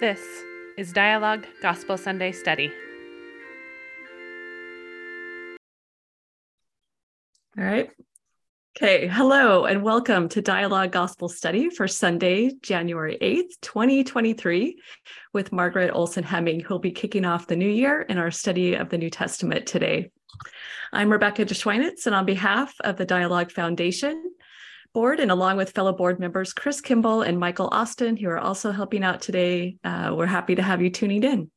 This is Dialogue Gospel Sunday Study. All right. Okay. Hello and welcome to Dialogue Gospel Study for Sunday, January 8th, 2023, with Margaret Olsen Hemming, who'll be kicking off the new year in our study of the New Testament today. I'm Rebecca de Schweinitz, and on behalf of the Dialogue Foundation, board and along with fellow board members Chris Kimball and Michael Austin, who are also helping out today. Uh, we're happy to have you tuning in.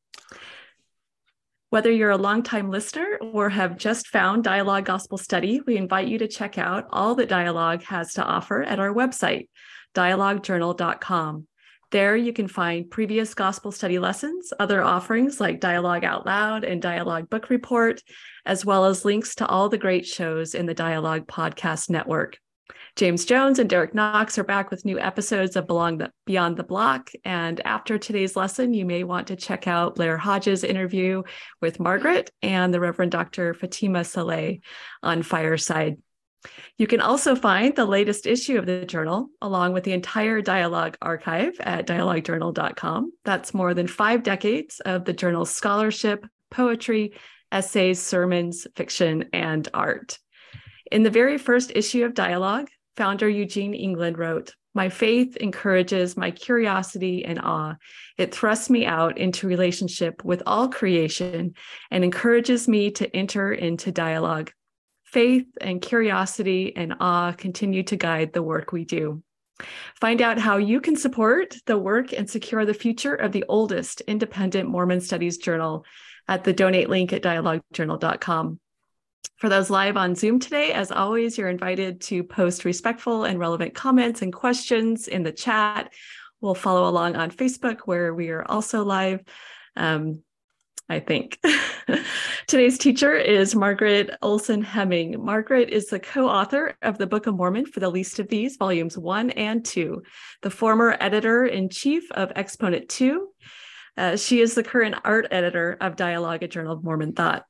Whether you're a longtime listener or have just found Dialogue Gospel Study, we invite you to check out all that Dialogue has to offer at our website, dialoguejournal.com. There you can find previous gospel study lessons, other offerings like Dialogue Out Loud and Dialogue Book Report, as well as links to all the great shows in the Dialogue Podcast Network. James Jones and Derek Knox are back with new episodes of Belong the, Beyond the Block. And after today's lesson, you may want to check out Blair Hodges' interview with Margaret and the Reverend Dr. Fatimah Salleh on Fireside. You can also find the latest issue of the journal along with the entire dialogue archive at dialoguejournal.com. That's more than five decades of the journal's scholarship, poetry, essays, sermons, fiction, and art. In the very first issue of Dialogue, founder Eugene England wrote, My faith encourages my curiosity and awe. It thrusts me out into relationship with all creation and encourages me to enter into dialogue. Faith and curiosity and awe continue to guide the work we do. Find out how you can support the work and secure the future of the oldest independent Mormon studies journal at the donate link at dialoguejournal.com. For those live on Zoom today, as always, you're invited to post respectful and relevant comments and questions in the chat. We'll follow along on Facebook, where we are also live. Um, I think. Today's teacher is Margaret Olsen Hemming. Margaret is the co author of the Book of Mormon for the least of these, volumes one and two, the former editor in chief of Exponent 2. Uh, she is the current art editor of Dialogue, a Journal of Mormon Thought.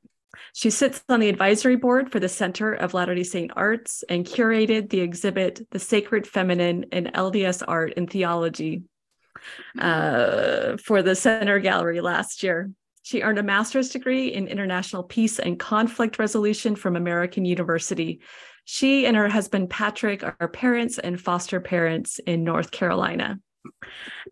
She sits on the advisory board for the Center of Latter day Saint Arts and curated the exhibit, The Sacred Feminine in LDS Art and Theology, uh, for the Center Gallery last year. She earned a master's degree in international peace and conflict resolution from American University. She and her husband Patrick are parents and foster parents in North Carolina.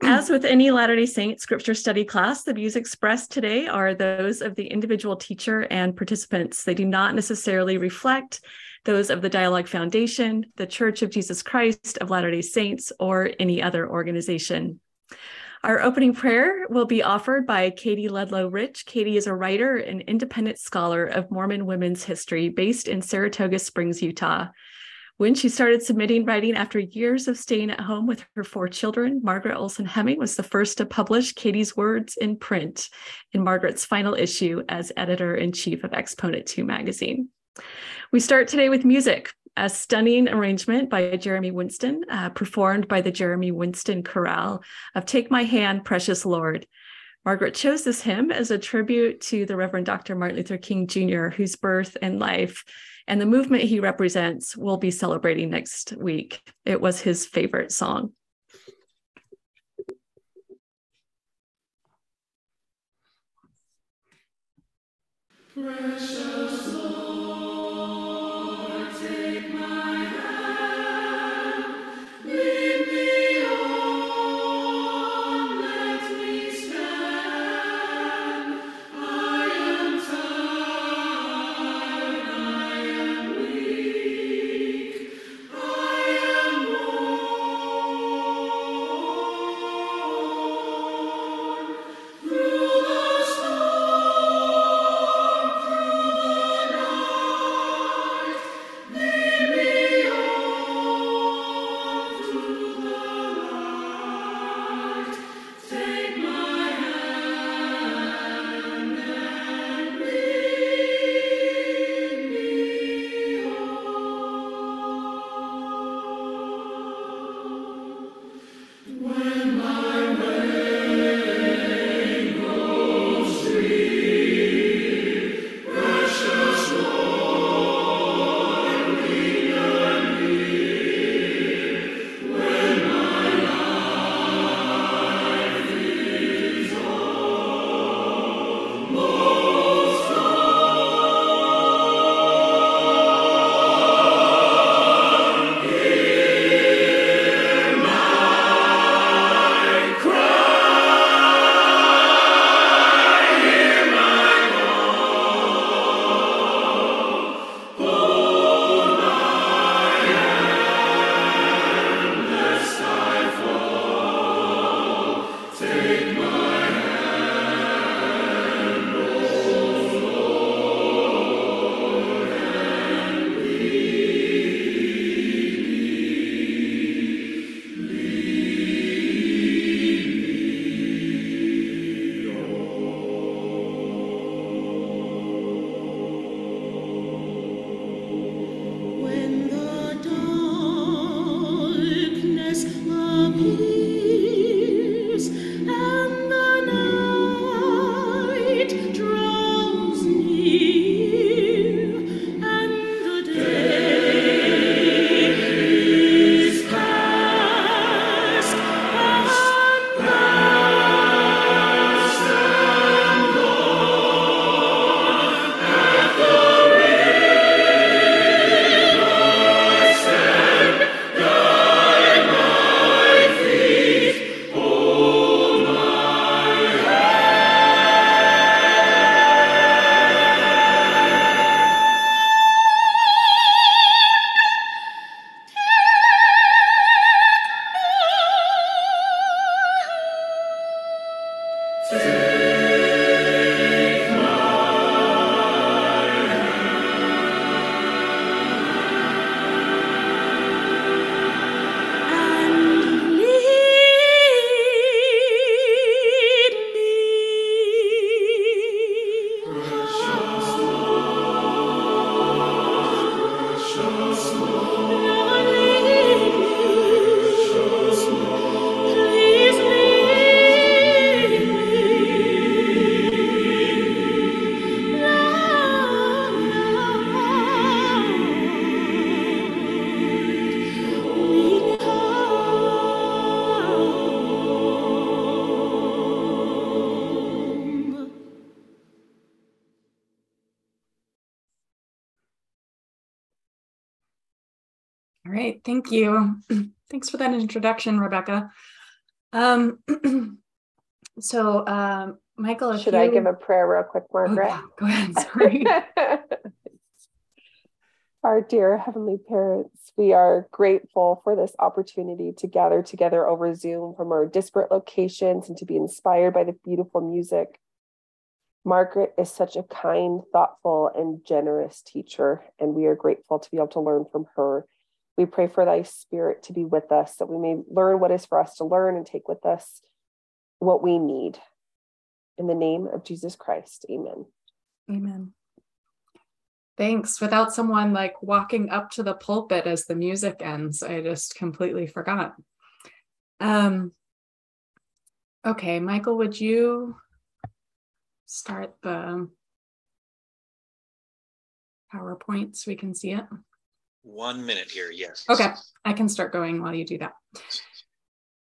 As with any Latter day Saint scripture study class, the views expressed today are those of the individual teacher and participants. They do not necessarily reflect those of the Dialogue Foundation, the Church of Jesus Christ of Latter day Saints, or any other organization. Our opening prayer will be offered by Katie Ludlow Rich. Katie is a writer and independent scholar of Mormon women's history based in Saratoga Springs, Utah. When she started submitting writing after years of staying at home with her four children, Margaret Olsen Hemming was the first to publish Katie's words in print in Margaret's final issue as editor in chief of Exponent 2 magazine. We start today with music, a stunning arrangement by Jeremy Winston, uh, performed by the Jeremy Winston Chorale of Take My Hand, Precious Lord. Margaret chose this hymn as a tribute to the Reverend Dr. Martin Luther King Jr., whose birth and life and the movement he represents will be celebrating next week. It was his favorite song. Precious thank you. Thanks for that introduction, Rebecca. Um, so, um, Michael, should you... I give a prayer real quick, Margaret? Oh, yeah. Go ahead. Sorry. Our dear Heavenly Parents, we are grateful for this opportunity to gather together over Zoom from our disparate locations and to be inspired by the beautiful music. Margaret is such a kind, thoughtful, and generous teacher, and we are grateful to be able to learn from her. We pray for thy spirit to be with us, that we may learn what is for us to learn and take with us what we need. In the name of Jesus Christ, amen. Amen. Thanks. Without someone like walking up to the pulpit as the music ends, I just completely forgot. Um, okay, Michael, would you start the PowerPoint so we can see it? One minute here, yes. Okay, I can start going while you do that.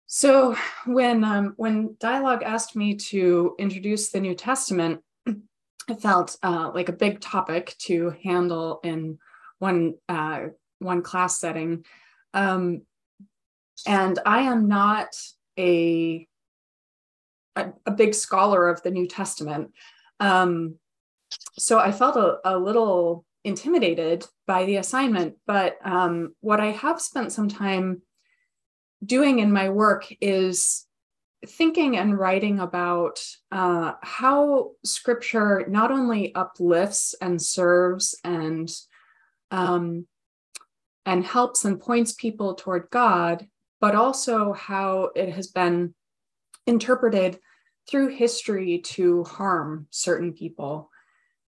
So when um, when Dialogue asked me to introduce the New Testament, it felt uh, like a big topic to handle in one uh, one class setting, um, and I am not a, a, a big scholar of the New Testament, um, so I felt a, a, little intimidated by the assignment. But um, what I have spent some time doing in my work is thinking and writing about uh, how scripture not only uplifts and serves and um, and helps and points people toward God, but also how it has been interpreted through history to harm certain people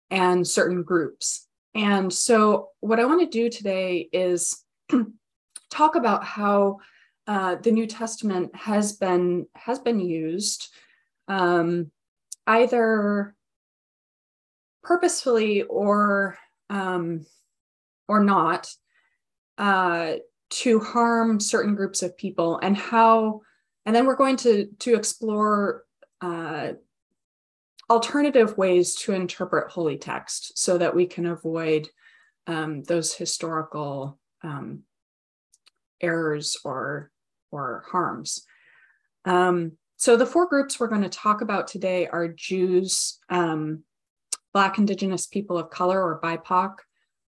and certain groups. And so, what I want to do today is talk about how uh, the New Testament has been has been used um, either purposefully or um, or not uh, to harm certain groups of people, and how, and then we're going to to explore uh, alternative ways to interpret holy text so that we can avoid um, those historical um, errors or or harms. Um, so the four groups we're going to talk about today are Jews, um, Black, Indigenous people of color or BIPOC,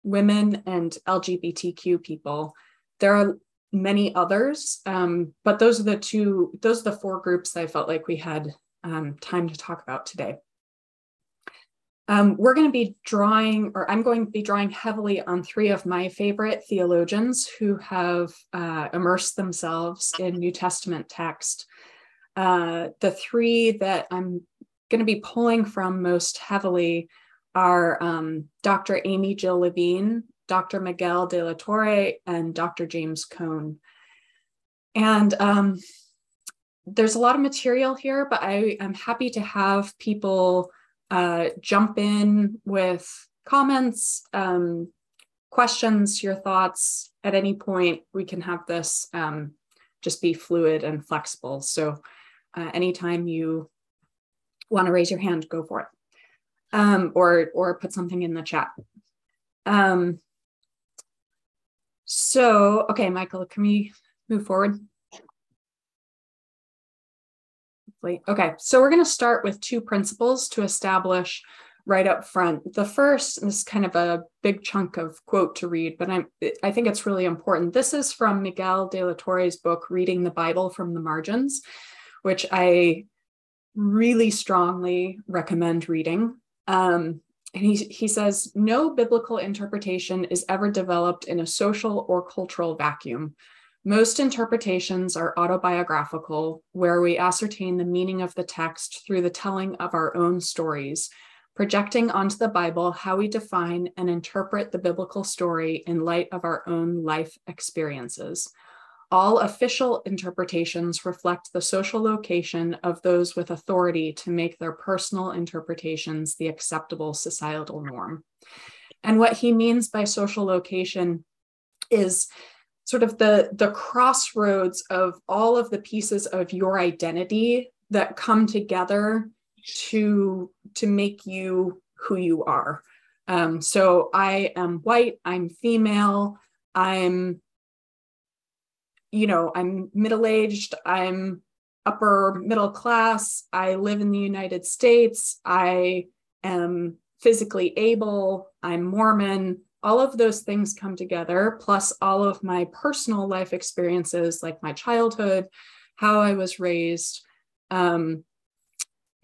women, and LGBTQ people. There are many others, um, but those are the two, those are the four groups that I felt like we had um, time to talk about today. Um, we're going to be drawing, or I'm going to be drawing heavily on three of my favorite theologians who have uh, immersed themselves in New Testament text. Uh, the three that I'm going to be pulling from most heavily are um, Dr. Amy Jill Levine, Dr. Miguel de la Torre, and Dr. James Cone. And um, there's a lot of material here, but I am happy to have people uh, jump in with comments, um, questions, your thoughts at any point. We can have this um, just be fluid and flexible. So uh, anytime you want to raise your hand, go for it. Um, or, or put something in the chat. Um, so, okay, Michael, can we move forward? Okay, so we're going to start with two principles to establish right up front. The first is kind of a big chunk of quote to read, but I'm, I think it's really important. This is from Miguel de la Torre's book, Reading the Bible from the Margins, which I really strongly recommend reading. Um, and he, he says, no biblical interpretation is ever developed in a social or cultural vacuum. Most interpretations are autobiographical, where we ascertain the meaning of the text through the telling of our own stories, projecting onto the Bible how we define and interpret the biblical story in light of our own life experiences. All official interpretations reflect the social location of those with authority to make their personal interpretations the acceptable societal norm. And what he means by social location is sort of the the crossroads of all of the pieces of your identity that come together to to make you who you are um, so i am white i'm female i'm you know, I'm middle aged, I'm upper middle class, I live in the United States, I am physically able, I'm Mormon. All of those things come together, plus all of my personal life experiences, like my childhood, how I was raised, um,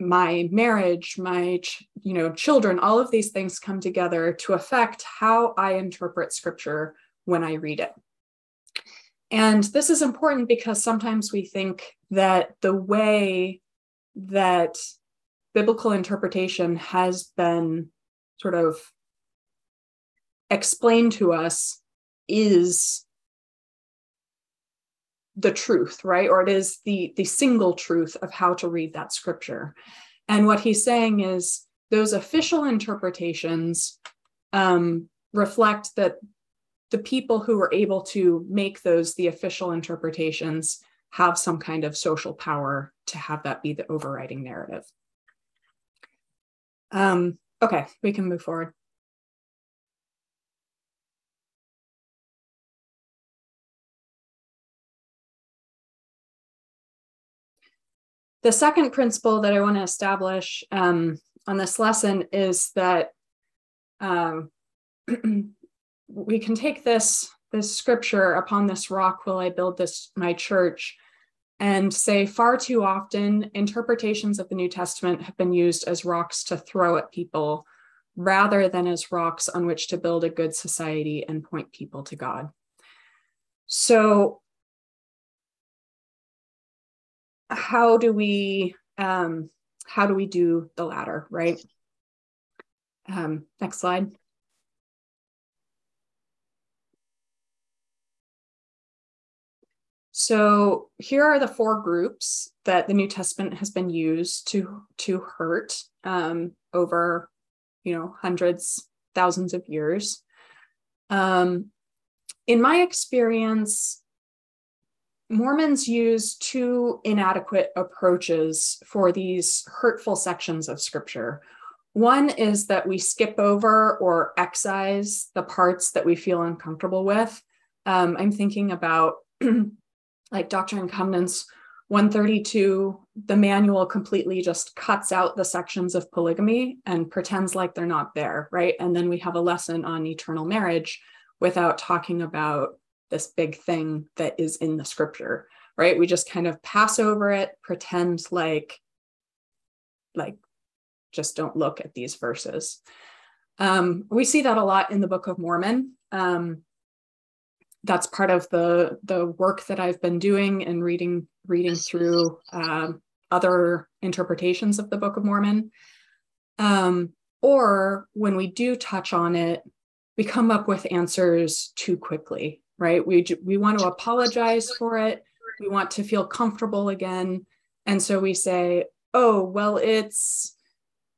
my marriage, my you know children. All of these things come together to affect how I interpret scripture when I read it. And this is important because sometimes we think that the way that biblical interpretation has been sort of explained to us is the truth right? Or it is the the single truth of how to read that scripture. And what he's saying is those official interpretations um, reflect that the people who were able to make those the official interpretations have some kind of social power to have that be the overriding narrative. Um, okay, we can move forward. The second principle that I want to establish um, on this lesson is that um, we can take this this scripture upon this rock will I build this my church and say far too often interpretations of the New Testament have been used as rocks to throw at people rather than as rocks on which to build a good society and point people to God. So, how do we um, how do we do the latter, right? Um, next slide. So here are the four groups that the New Testament has been used to to hurt um, over, you know, hundreds, thousands of years. Um, in my experience, Mormons use two inadequate approaches for these hurtful sections of Scripture. One is that we skip over or excise the parts that we feel uncomfortable with. Um, I'm thinking about like and Covenants 132, the manual completely just cuts out the sections of polygamy and pretends like they're not there, right? And then we have a lesson on eternal marriage without talking about this big thing that is in the scripture, right? We just kind of pass over it, pretend like, like, just don't look at these verses. Um, we see that a lot in the Book of Mormon. Um, that's part of the the work that I've been doing and reading reading through um, other interpretations of the Book of Mormon. Um, or when we do touch on it, we come up with answers too quickly, right? We we want to apologize for it. We want to feel comfortable again, and so we say, "Oh, well, it's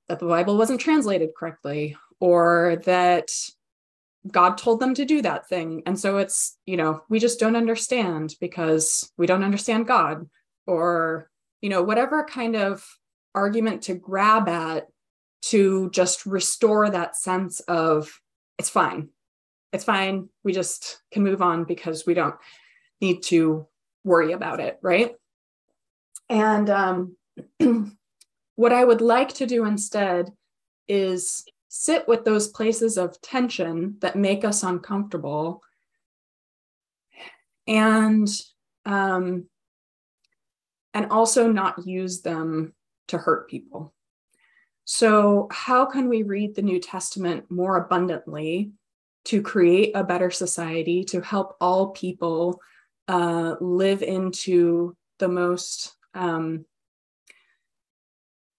that the Bible wasn't translated correctly, or that." God told them to do that thing. And so it's, you know, we just don't understand because we don't understand God or, you know, whatever kind of argument to grab at to just restore that sense of it's fine. It's fine. We just can move on because we don't need to worry about it. Right. And um, what I would like to do instead is sit with those places of tension that make us uncomfortable and um, and also not use them to hurt people so how can we read the new testament more abundantly to create a better society to help all people uh, live into the most um,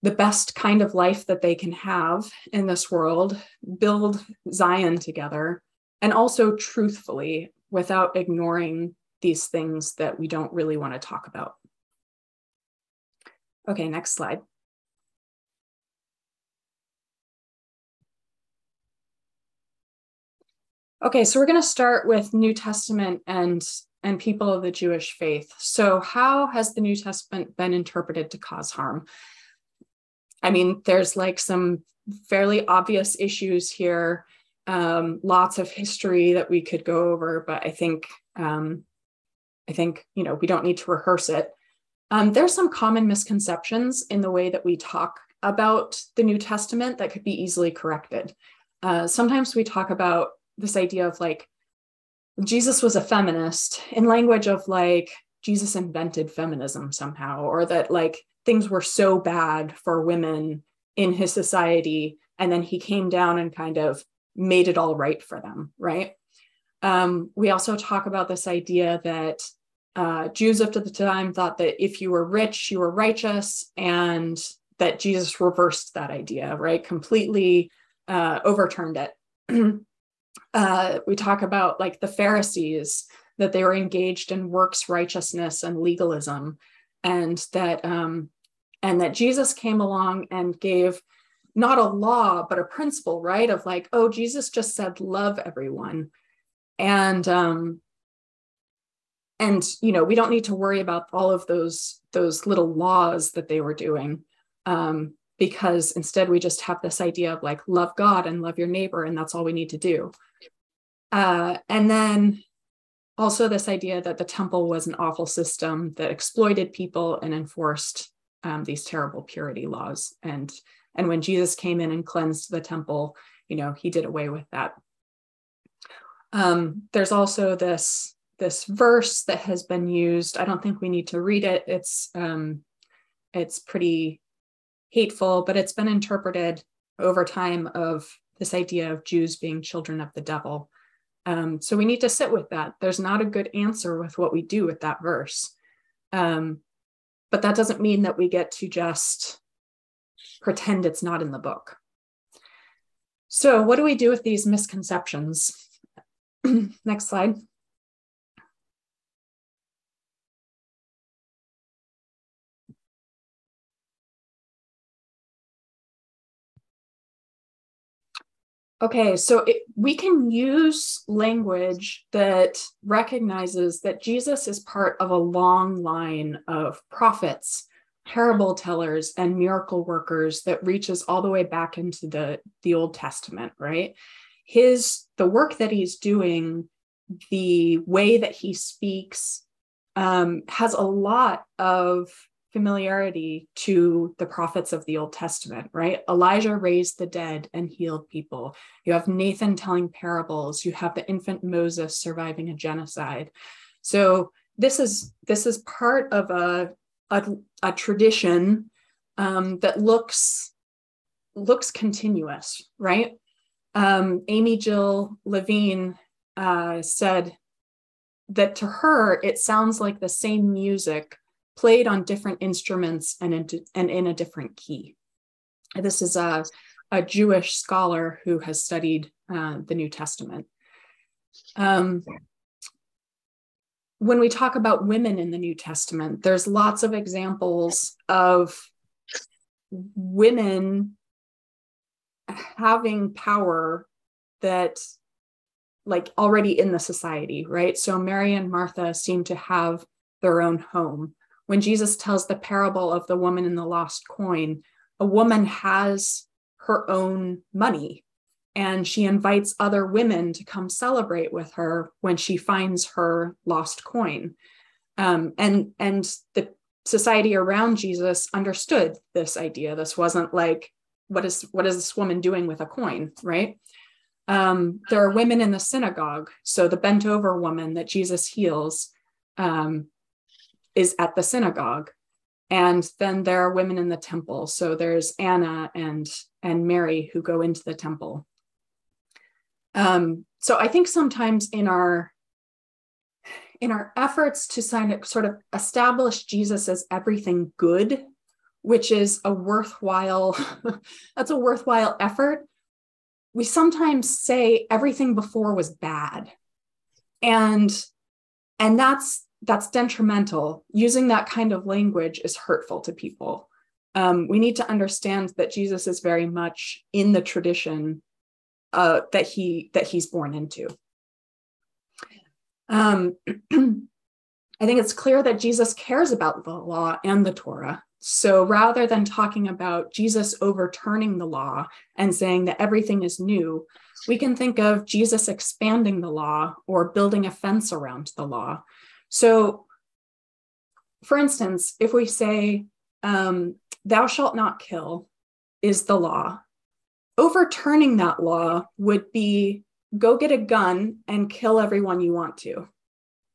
the best kind of life that they can have in this world, build Zion together, and also truthfully without ignoring these things that we don't really want to talk about. Okay, next slide. Okay, so we're going to start with New Testament and and people of the Jewish faith. So, how has the New Testament been interpreted to cause harm? I mean, there's like some fairly obvious issues here, um, lots of history that we could go over, but I think um, I think, you know, we don't need to rehearse it. Um, there's some common misconceptions in the way that we talk about the New Testament that could be easily corrected. Uh, sometimes we talk about this idea of like, Jesus was a feminist in language of like, Jesus invented feminism somehow, or that like things were so bad for women in his society. And then he came down and kind of made it all right for them, right? Um, we also talk about this idea that uh, Jews up to the time thought that if you were rich, you were righteous, and that Jesus reversed that idea, right? Completely uh, overturned it. uh, we talk about like the Pharisees, that they were engaged in works righteousness and legalism, and that um, and that Jesus came along and gave not a law but a principle, right? Of like, oh, Jesus just said love everyone, and um, and you know we don't need to worry about all of those those little laws that they were doing um, because instead we just have this idea of like love god and love your neighbor and that's all we need to do uh, and then also this idea that the temple was an awful system that exploited people and enforced um, these terrible purity laws and and when jesus came in and cleansed the temple you know he did away with that um, there's also this this verse that has been used. I don't think we need to read it. It's um, it's pretty hateful, but it's been interpreted over time of this idea of Jews being children of the devil. Um, so we need to sit with that. There's not a good answer with what we do with that verse. Um, but that doesn't mean that we get to just pretend it's not in the book. So, what do we do with these misconceptions? Next slide. Okay, so it, we can use language that recognizes that Jesus is part of a long line of prophets, parable tellers, and miracle workers that reaches all the way back into the, the Old Testament, right? His the work that he's doing, the way that he speaks, um, has a lot of familiarity to the prophets of the Old Testament, right? Elijah raised the dead and healed people. You have Nathan telling parables. You have the infant Moses surviving a genocide. So this is this is part of a a, a tradition um, that looks looks continuous, right? Um, Amy Jill Levine uh, said that to her it sounds like the same music played on different instruments and in, and in a different key. This is a, a Jewish scholar who has studied uh, the New Testament. Um, when we talk about women in the New Testament, there's lots of examples of women having power that like already in the society, right? So Mary and Martha seem to have their own home when Jesus tells the parable of the woman in the lost coin, a woman has her own money and she invites other women to come celebrate with her when she finds her lost coin. Um, and and the society around Jesus understood this idea. This wasn't like, what is what is this woman doing with a coin, right? Um, there are women in the synagogue. So the bent over woman that Jesus heals, um, is at the synagogue. And then there are women in the temple. So there's anna and and mary who go into the temple. Um, so i think sometimes in our in our efforts to sort of establish jesus as everything good which is a worthwhile that's a worthwhile effort we sometimes say everything before was bad. And and that's that's detrimental. Using that kind of language is hurtful to people. Um, we need to understand that Jesus is very much in the tradition uh, that he that he's born into. Um, I think it's clear that Jesus cares about the law and the Torah. So rather than talking about Jesus overturning the law and saying that everything is new, we can think of Jesus expanding the law or building a fence around the law So, for instance, if we say, um, thou shalt not kill is the law, overturning that law would be go get a gun and kill everyone you want to,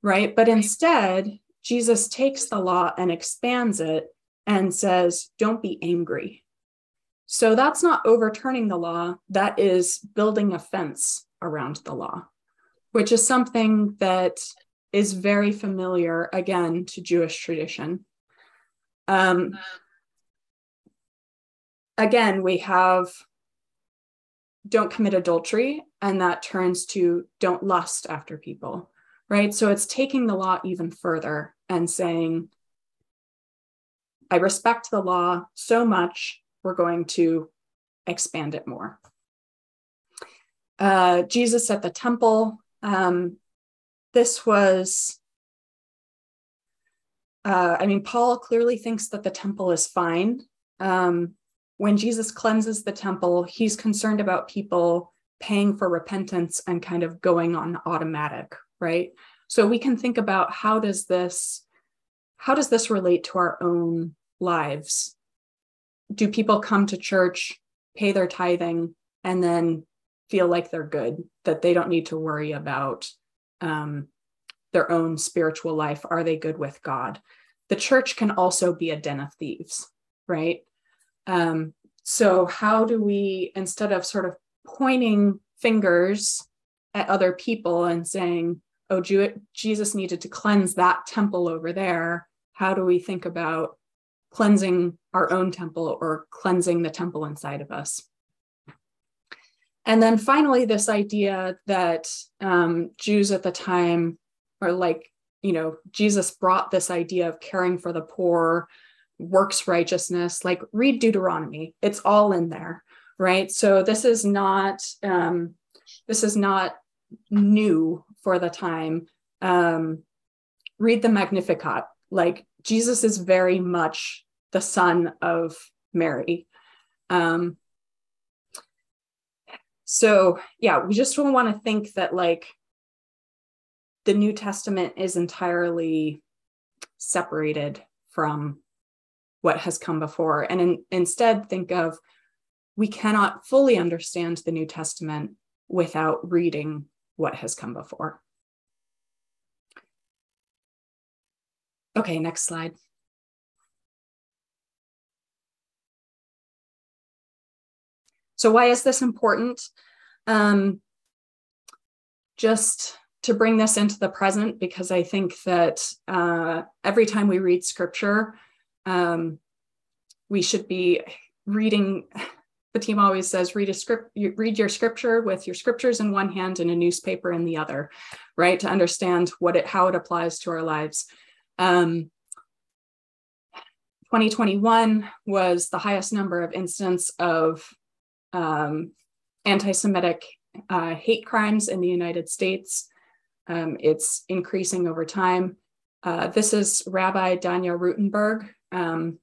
right? But instead, Jesus takes the law and expands it and says, don't be angry. So that's not overturning the law, that is building a fence around the law, which is something that is very familiar, again, to Jewish tradition. Um, again, we have don't commit adultery, and that turns to don't lust after people, right? So it's taking the law even further and saying, I respect the law so much, we're going to expand it more. Uh, Jesus at the temple. Um, this was, uh, I mean, Paul clearly thinks that the temple is fine. Um, when Jesus cleanses the temple, he's concerned about people paying for repentance and kind of going on automatic, right? So we can think about how does this how does this relate to our own lives? Do people come to church, pay their tithing, and then feel like they're good, that they don't need to worry about um, their own spiritual life? Are they good with God? The church can also be a den of thieves, right? Um, so, how do we, instead of sort of pointing fingers at other people and saying, oh, Jesus needed to cleanse that temple over there, how do we think about cleansing our own temple or cleansing the temple inside of us? And then finally, this idea that um, Jews at the time are like, you know, Jesus brought this idea of caring for the poor works righteousness like read deuteronomy. It's all in there right? So this is not um this is not new for the time. Um read the magnificat. Like jesus is very much the son of mary. Um so yeah we just don't want to think that like the new testament is entirely separated from what has come before and in, instead think of we cannot fully understand the New Testament without reading what has come before. Okay, next slide. So, why is this important? Um, just to bring this into the present, because I think that uh, every time we read scripture, um, we should be reading Fatimah always says read a script read your scripture with your scriptures in one hand and a newspaper in the other right to understand what it how it applies to our lives um, 2021 was the highest number of incidents of um, anti-semitic uh, hate crimes in the united states. Um, it's increasing over time. Uh, this is rabbi Danya Ruttenberg um,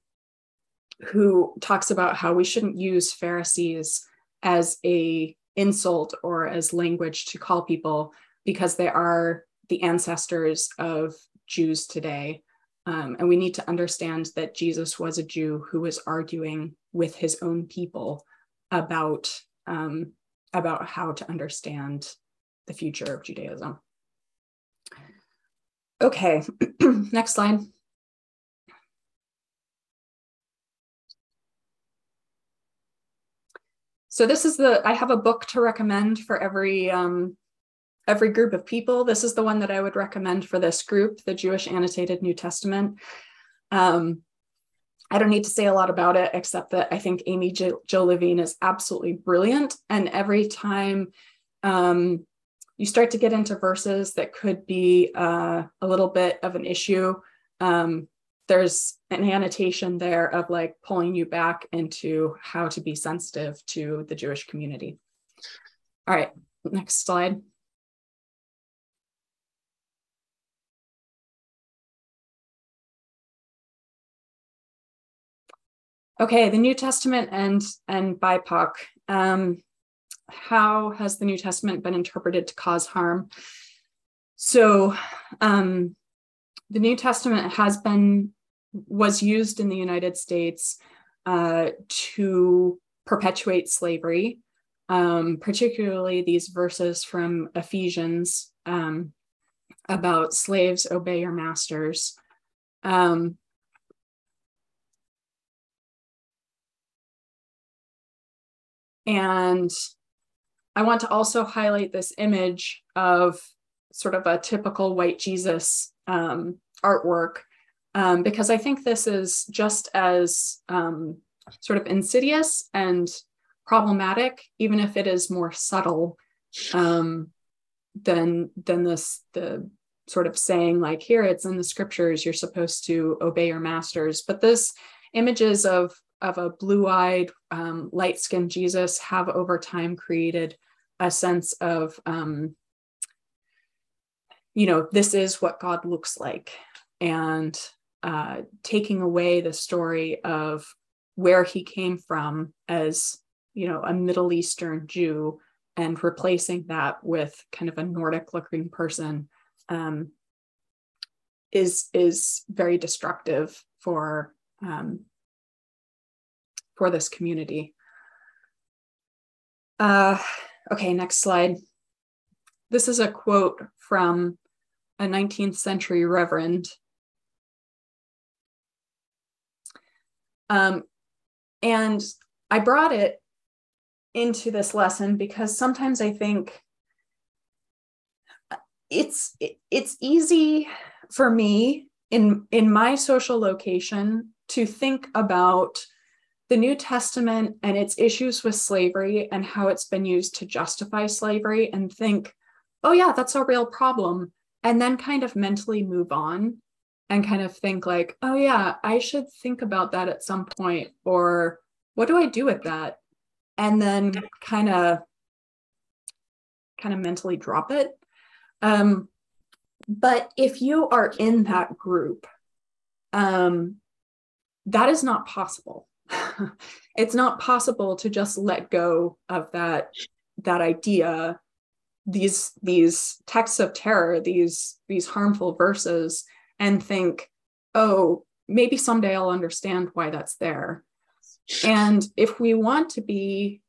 who talks about how we shouldn't use Pharisees as a insult or as language to call people because they are the ancestors of Jews today. Um, and we need to understand that Jesus was a Jew who was arguing with his own people about, um, about how to understand the future of Judaism. Okay, next slide. so this is the i have a book to recommend for every um, every group of people this is the one that i would recommend for this group the jewish annotated new testament um, i don't need to say a lot about it except that i think amy jill, jill levine is absolutely brilliant and every time um, you start to get into verses that could be uh, a little bit of an issue um, there's an annotation there of like pulling you back into how to be sensitive to the Jewish community. All right, next slide. Okay, the New Testament and and BIPOC. Um, how has the New Testament been interpreted to cause harm? So, um, the New Testament has been was used in the United States uh, to perpetuate slavery, um, particularly these verses from Ephesians um, about slaves obey your masters. Um, and I want to also highlight this image of sort of a typical white Jesus um, artwork um, because I think this is just as um, sort of insidious and problematic, even if it is more subtle um, than than this the sort of saying like here it's in the scriptures you're supposed to obey your masters. But this images of of a blue-eyed, um, light-skinned Jesus have over time created a sense of um, you know this is what god looks like. And uh, taking away the story of where he came from as you know a middle eastern jew and replacing that with kind of a nordic looking person um, is is very destructive for um, for this community. Uh, okay next slide. This is a quote from a 19th century reverend. Um, and I brought it into this lesson because sometimes I think it's it's easy for me in in my social location to think about the New Testament and its issues with slavery and how it's been used to justify slavery and think, oh, yeah, that's a real problem. And then kind of mentally move on and kind of think like, oh yeah, I should think about that at some point, or what do I do with that? And then kind of kind of mentally drop it. Um, but if you are in that group, um, that is not possible. it's not possible to just let go of that that idea these these texts of terror these these harmful verses and think, oh, maybe someday I'll understand why that's there. And if we want to be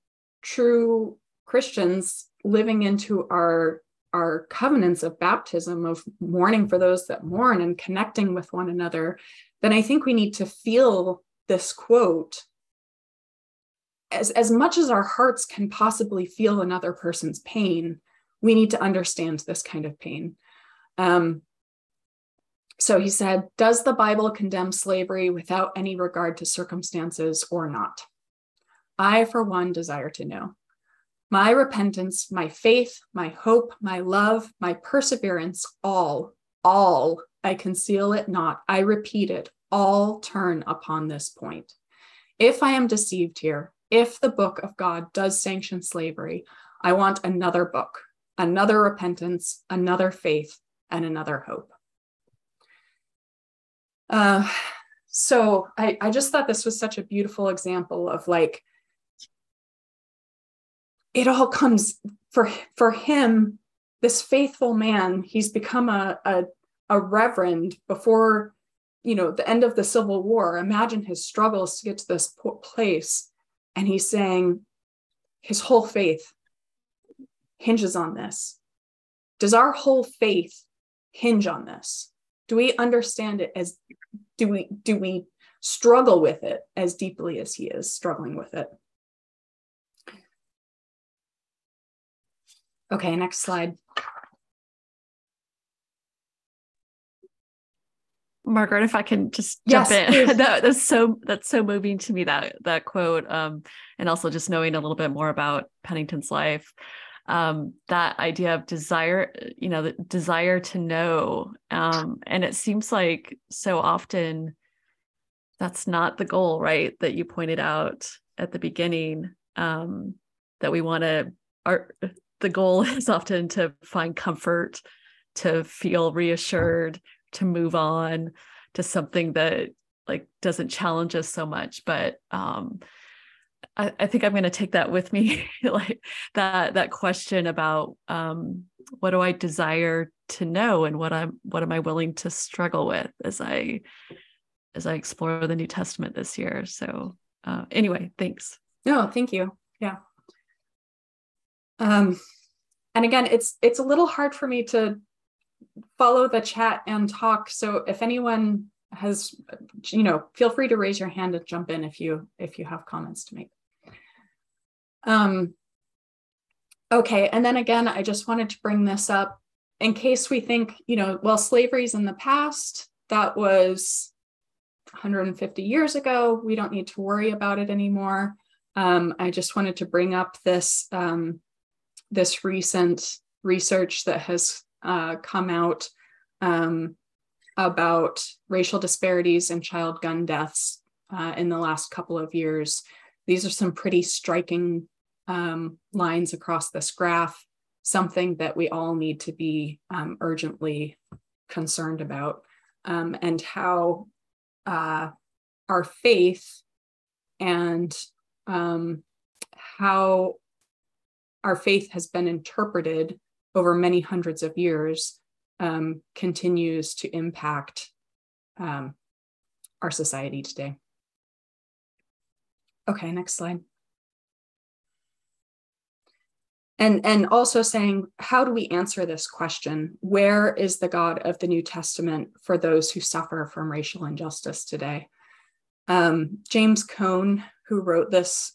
true Christians living into our our covenants of baptism of mourning for those that mourn and connecting with one another then i think we need to feel this quote as, as much as our hearts can possibly feel another person's pain we need to understand this kind of pain um, so he said, Does the Bible condemn slavery without any regard to circumstances or not? I, for one, desire to know. My repentance, my faith, my hope, my love, my perseverance, all, all, I conceal it not, I repeat it, all turn upon this point. If I am deceived here, if the book of God does sanction slavery, I want another book, another repentance, another faith, and another hope. Uh, so I, I just thought this was such a beautiful example of like it all comes for for him this faithful man he's become a, a, a reverend before you know the end of the civil war imagine his struggles to get to this place and he's saying his whole faith hinges on this. Does our whole faith hinge on this? Do we understand it as do we do we struggle with it as deeply as he is struggling with it? Okay next slide Margaret, if I can just jump yes, in, that, that's so that's so moving to me that that quote, um, and also just knowing a little bit more about Pennington's life um, that idea of desire, you know, the desire to know. Um, and it seems like so often that's not the goal, right? That you pointed out at the beginning um, that we want to, our, the goal is often to find comfort, to feel reassured, to move on to something that like doesn't challenge us so much. But um, I, I think I'm going to take that with me, like that that question about um, what do I desire to know and what I'm what am I willing to struggle with as I as I explore the New Testament this year. So uh, anyway, thanks. No, thank you. Yeah. Um, and again, it's it's a little hard for me to follow the chat and talk. So if anyone has, you know, feel free to raise your hand and jump in if you if you have comments to make. Um, okay, and then again, I just wanted to bring this up in case we think, you know, well, slavery's in the past. That was 150 years ago. We don't need to worry about it anymore. Um, I just wanted to bring up this um, this recent research that has uh, come out um, about racial disparities and child gun deaths uh, in the last couple of years. These are some pretty striking um, lines across this graph, something that we all need to be um, urgently concerned about, um, and how uh, our faith and um, how our faith has been interpreted over many hundreds of years um, continues to impact um, our society today. Okay, next slide. And, and also saying, how do we answer this question? Where is the God of the New Testament for those who suffer from racial injustice today? Um, James Cone, who wrote this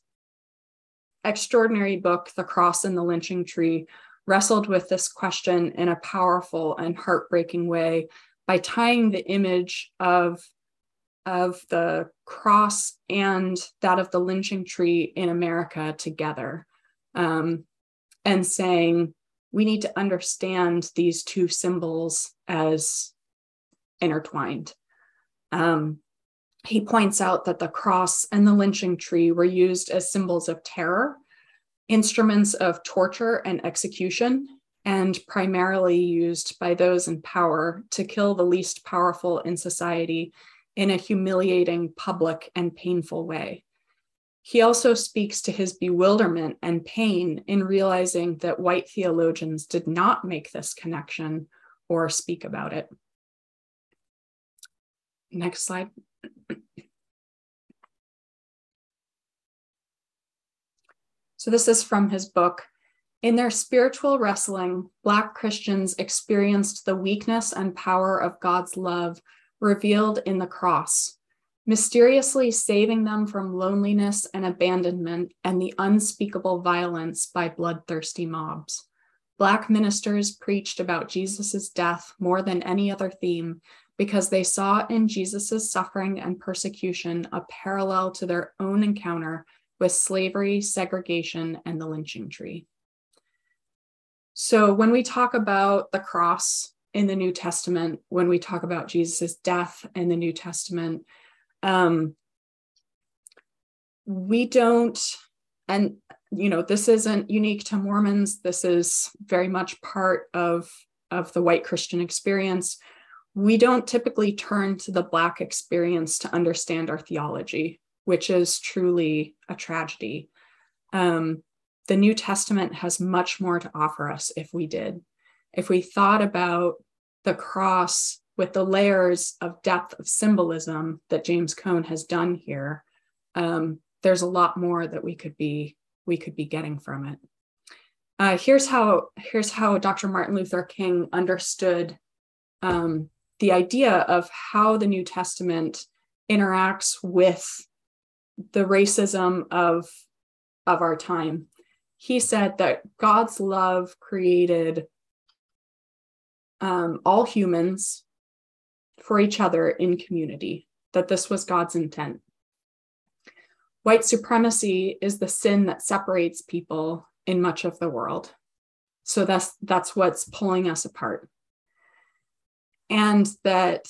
extraordinary book, The Cross and the Lynching Tree, wrestled with this question in a powerful and heartbreaking way by tying the image of, of the cross and that of the lynching tree in America together um, and saying, we need to understand these two symbols as intertwined. Um, he points out that the cross and the lynching tree were used as symbols of terror instruments of torture and execution, and primarily used by those in power to kill the least powerful in society in a humiliating, public, and painful way. He also speaks to his bewilderment and pain in realizing that white theologians did not make this connection or speak about it. Next slide. So, this is from his book. In their spiritual wrestling, Black Christians experienced the weakness and power of God's love revealed in the cross, mysteriously saving them from loneliness and abandonment and the unspeakable violence by bloodthirsty mobs. Black ministers preached about Jesus' death more than any other theme because they saw in Jesus' suffering and persecution a parallel to their own encounter with slavery, segregation, and the lynching tree. So, when we talk about the cross in the New Testament, when we talk about Jesus' death in the New Testament, um, we don't, and you know, this isn't unique to Mormons. This is very much part of, of the white Christian experience. We don't typically turn to the Black experience to understand our theology which is truly a tragedy. Um, the New Testament has much more to offer us if we did. If we thought about the cross with the layers of depth of symbolism that James Cone has done here, um, there's a lot more that we could be we could be getting from it. Uh, here's how here's how Dr. Martin Luther King understood um, the idea of how the New Testament interacts with the racism of of our time. He said that god's love created um, all humans for each other in community that this was god's intent. White supremacy is the sin that separates people in much of the world. So that's that's what's pulling us apart. And that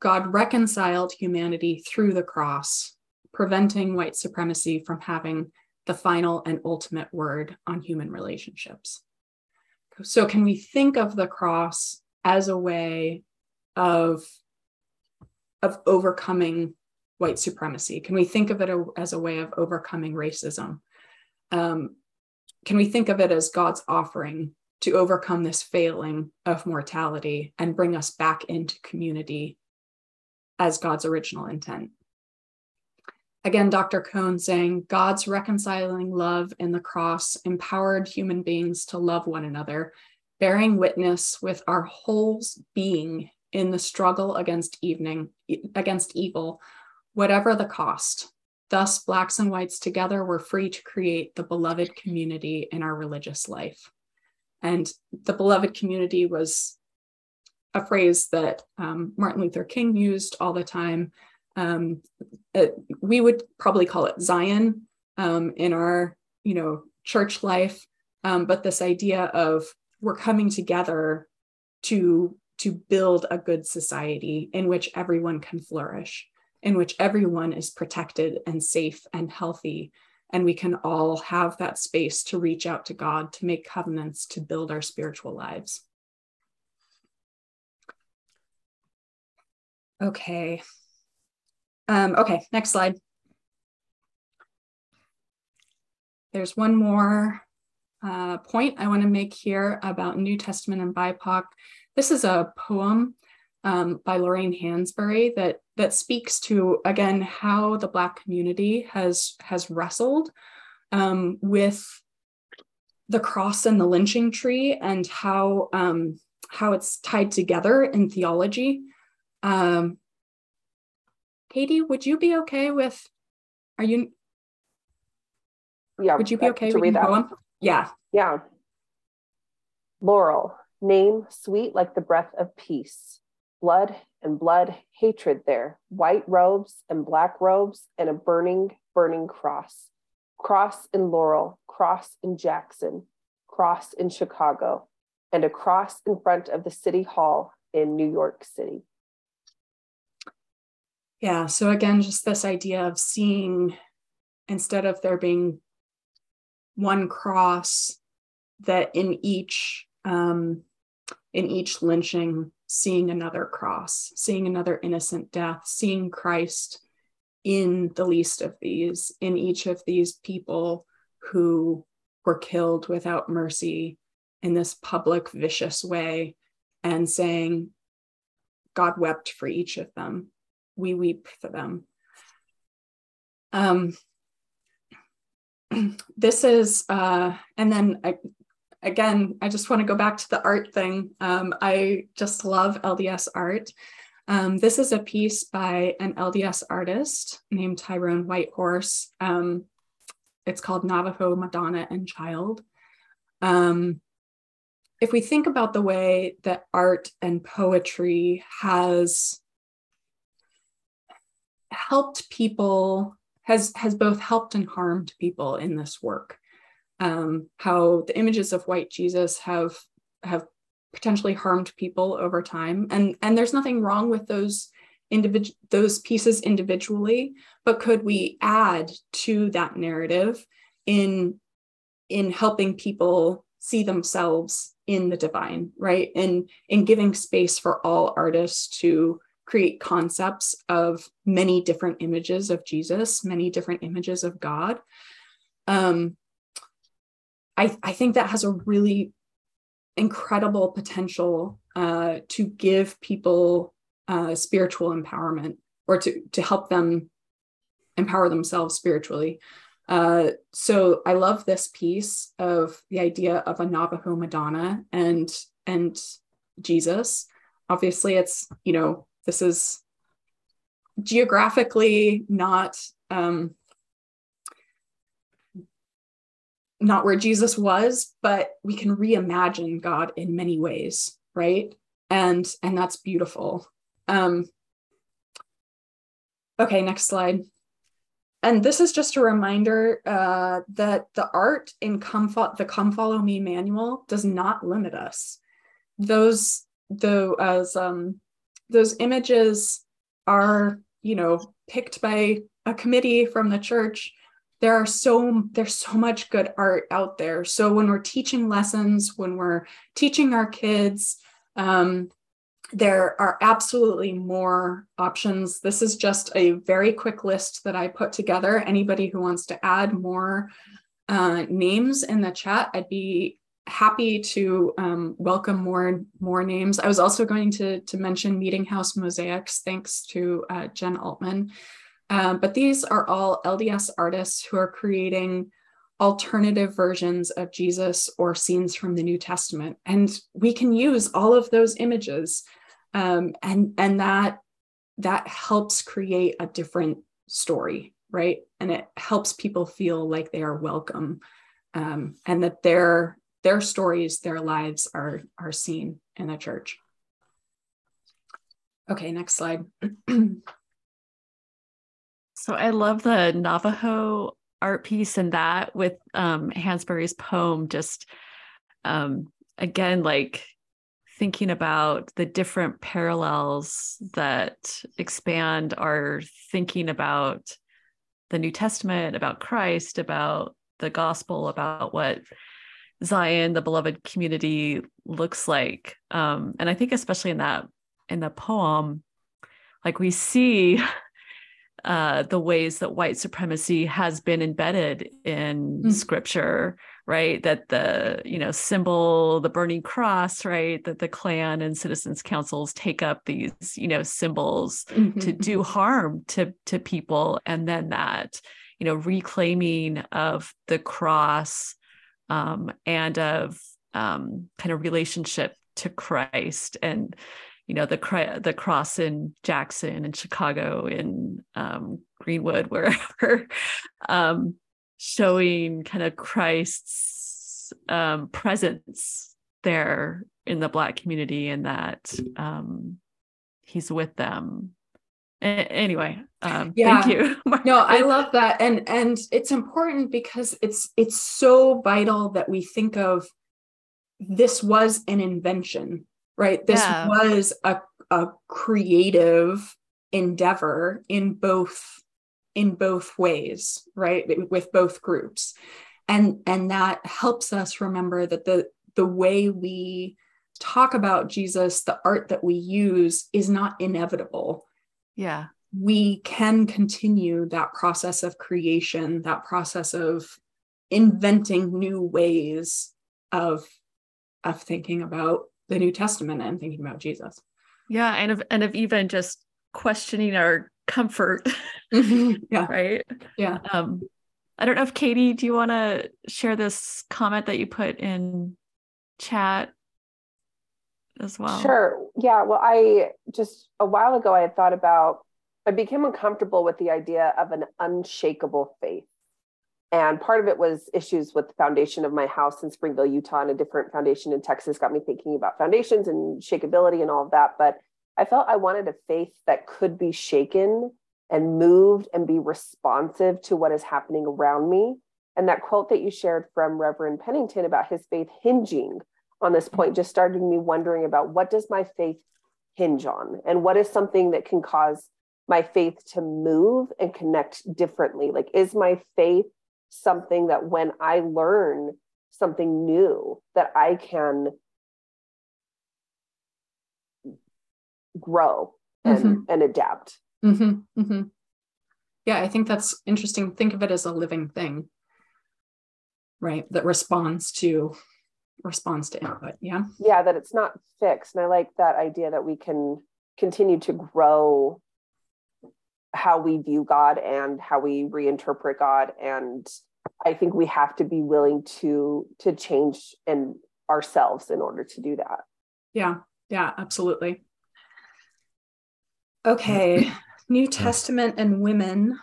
God reconciled humanity through the cross preventing white supremacy from having the final and ultimate word on human relationships. So, can we think of the cross as a way of, of overcoming white supremacy? Can we think of it as a way of overcoming racism? Um, can we think of it as God's offering to overcome this failing of mortality and bring us back into community as God's original intent. Again, Dr. Cone saying God's reconciling love in the cross empowered human beings to love one another, bearing witness with our whole being in the struggle against evening against evil, whatever the cost. Thus, blacks and whites together were free to create the beloved community in our religious life. And the beloved community was a phrase that um, Martin Luther King used all the time um, it, we would probably call it Zion um, in our, you know, church life. Um, but this idea of we're coming together to to build a good society in which everyone can flourish, in which everyone is protected and safe and healthy, and we can all have that space to reach out to God, to make covenants, to build our spiritual lives. Okay, um, okay, next slide. There's one more uh, point I want to make here about New Testament and BIPOC. This is a poem um, by Lorraine Hansberry that that speaks to again how the Black community has has wrestled um, with the cross and the lynching tree and how um, how it's tied together in theology. Um, Katie, would you be okay with? Are you? Yeah. Would you be okay to read that? Poem? Yeah. Yeah. Laurel, name sweet like the breath of peace. Blood and blood, hatred there. White robes and black robes, and a burning, burning cross. Cross in Laurel, cross in Jackson, cross in Chicago, and a cross in front of the city hall in New York City. Yeah. So again, just this idea of seeing instead of there being one cross, that in each um, in each lynching, seeing another cross, seeing another innocent death, seeing Christ in the least of these, in each of these people who were killed without mercy in this public, vicious way, and saying, God wept for each of them we weep for them. Um, this is, uh, and then I, again, I just want to go back to the art thing. Um, I just love LDS art. Um, this is a piece by an LDS artist named Tyrone Whitehorse. Um, it's called Navajo Madonna and Child. Um, if we think about the way that art and poetry has helped people has has both helped and harmed people in this work. Um, how the images of white jesus have have potentially harmed people over time. And and there's nothing wrong with those individual those pieces individually but could we add to that narrative in in helping people see themselves in the divine right? And in giving space for all artists to create concepts of many different images of Jesus, many different images of God. Um, I, I think that has a really incredible potential uh, to give people uh, spiritual empowerment or to, to help them empower themselves spiritually. Uh, so I love this piece of the idea of a Navajo Madonna and and Jesus. Obviously, it's you know this is geographically not um, not where Jesus was, but we can reimagine God in many ways, right? And and that's beautiful. Um, okay, next slide. And this is just a reminder uh, that the art in Come Fo- the Come Follow Me manual does not limit us. Those, though, as um, those images are, you know, picked by a committee from the church. There are so there's so much good art out there. So when we're teaching lessons, when we're teaching our kids, um, there are absolutely more options. This is just a very quick list that I put together. Anybody who wants to add more uh, names in the chat, I'd be happy to um, welcome more more names. I was also going to to mention Meeting House Mosaics, thanks to uh, Jen Altman. Um, but these are all LDS artists who are creating alternative versions of Jesus or scenes from the New Testament, and we can use all of those images, um, and and that that helps create a different story, right? And it helps people feel like they are welcome, um, and that their their stories, their lives are are seen in the church. Okay, next slide. so I love the Navajo art piece and that with um, Hansberry's poem, just um, again, like thinking about the different parallels that expand our thinking about the New Testament, about Christ, about the gospel, about what Zion, the beloved community, looks like. Um, and I think especially in that in the poem, like we see uh, the ways that white supremacy has been embedded in mm. scripture, right? That the you know symbol, the burning cross, right? That the Klan and citizens councils take up these you know symbols mm-hmm. to do mm-hmm. harm to to people, and then that you know reclaiming of the cross um, and of um, kind of relationship to Christ and you know the the cross in Jackson and Chicago in um, Greenwood wherever um, showing kind of Christ's um, presence there in the black community and that um, he's with them anyway um yeah. thank you no i love that and and it's important because it's it's so vital that we think of this was an invention right? This yeah. was a, a creative endeavor in both in both ways right? With both groups. And and that helps us remember that the the way we talk about jesus the art that we use is not inevitable yeah. we can continue that process of creation that process of inventing new ways of of thinking about the new testament and thinking about jesus. Yeah and of and of even just questioning our comfort mm-hmm. yeah. right? Yeah. Um i don't know if katie do you want to share this comment that you put in chat as well? Sure. Yeah. Well, I just a while ago I had thought about I became uncomfortable with the idea of an unshakable faith. And part of it was issues with the foundation of my house in Springville, Utah, and a different foundation in Texas got me thinking about foundations and shakeability and all of that. But I felt I wanted a faith that could be shaken and moved and be responsive to what is happening around me. And that quote that you shared from Reverend Pennington about his faith hinging on this point just started me wondering about what does my faith hinge on and what is something that can cause my faith to move and connect differently like is my faith something that when i learn something new that i can grow and, mm-hmm. and adapt mm-hmm. Mm-hmm. yeah i think that's interesting think of it as a living thing right that responds to response to input yeah? Yeah that it's not fixed and i like that idea that we can continue to grow how we view god and how we reinterpret god and i think we have to be willing to to change in ourselves in order to do that. Yeah yeah absolutely. Okay new testament and women.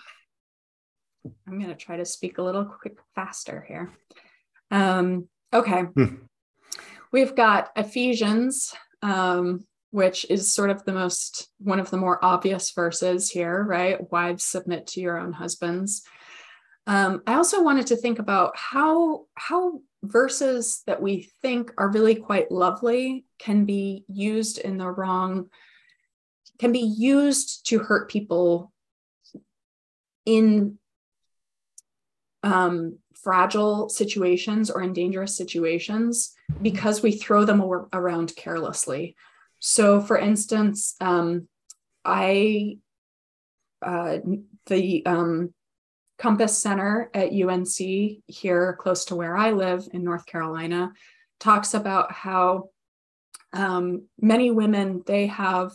I'm going to try to speak a little quick faster here. Um Okay. Hmm. We've got Ephesians, um, which is sort of the most, one of the more obvious verses here, right? Wives submit to your own husbands. Um, I also wanted to think about how how verses that we think are really quite lovely can be used in the wrong, can be used to hurt people in um, fragile situations or in dangerous situations because we throw them around carelessly. So, for instance, um, I uh, the um, Compass Center at UNC here, close to where I live in North Carolina, talks about how um, many women they have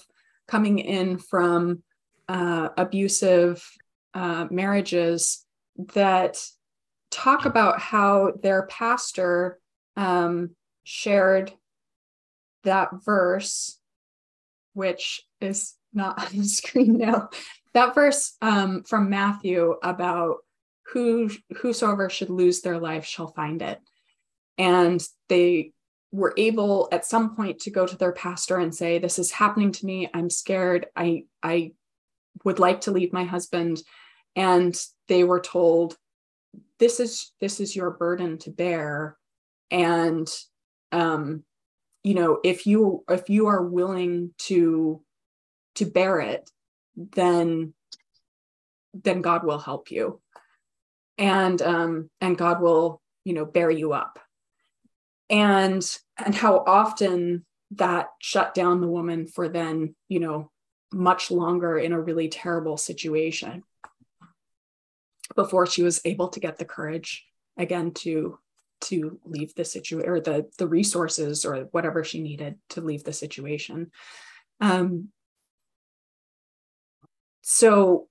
coming in from uh, abusive uh, marriages that talk about how their pastor um, shared that verse, which is not on the screen now. That verse um, from Matthew about who whosoever should lose their life shall find it, and they were able at some point to go to their pastor and say, "This is happening to me. I'm scared. I I would like to leave my husband," and they were told, "This is this is your burden to bear," and um, you know if you if you are willing to to bear it then then god will help you. And um and god will you know bear you up. And and how often that shut down the woman for then you know much longer in a really terrible situation before she was able to get the courage again to to leave the situation or the the resources or whatever she needed to leave the situation. Um, so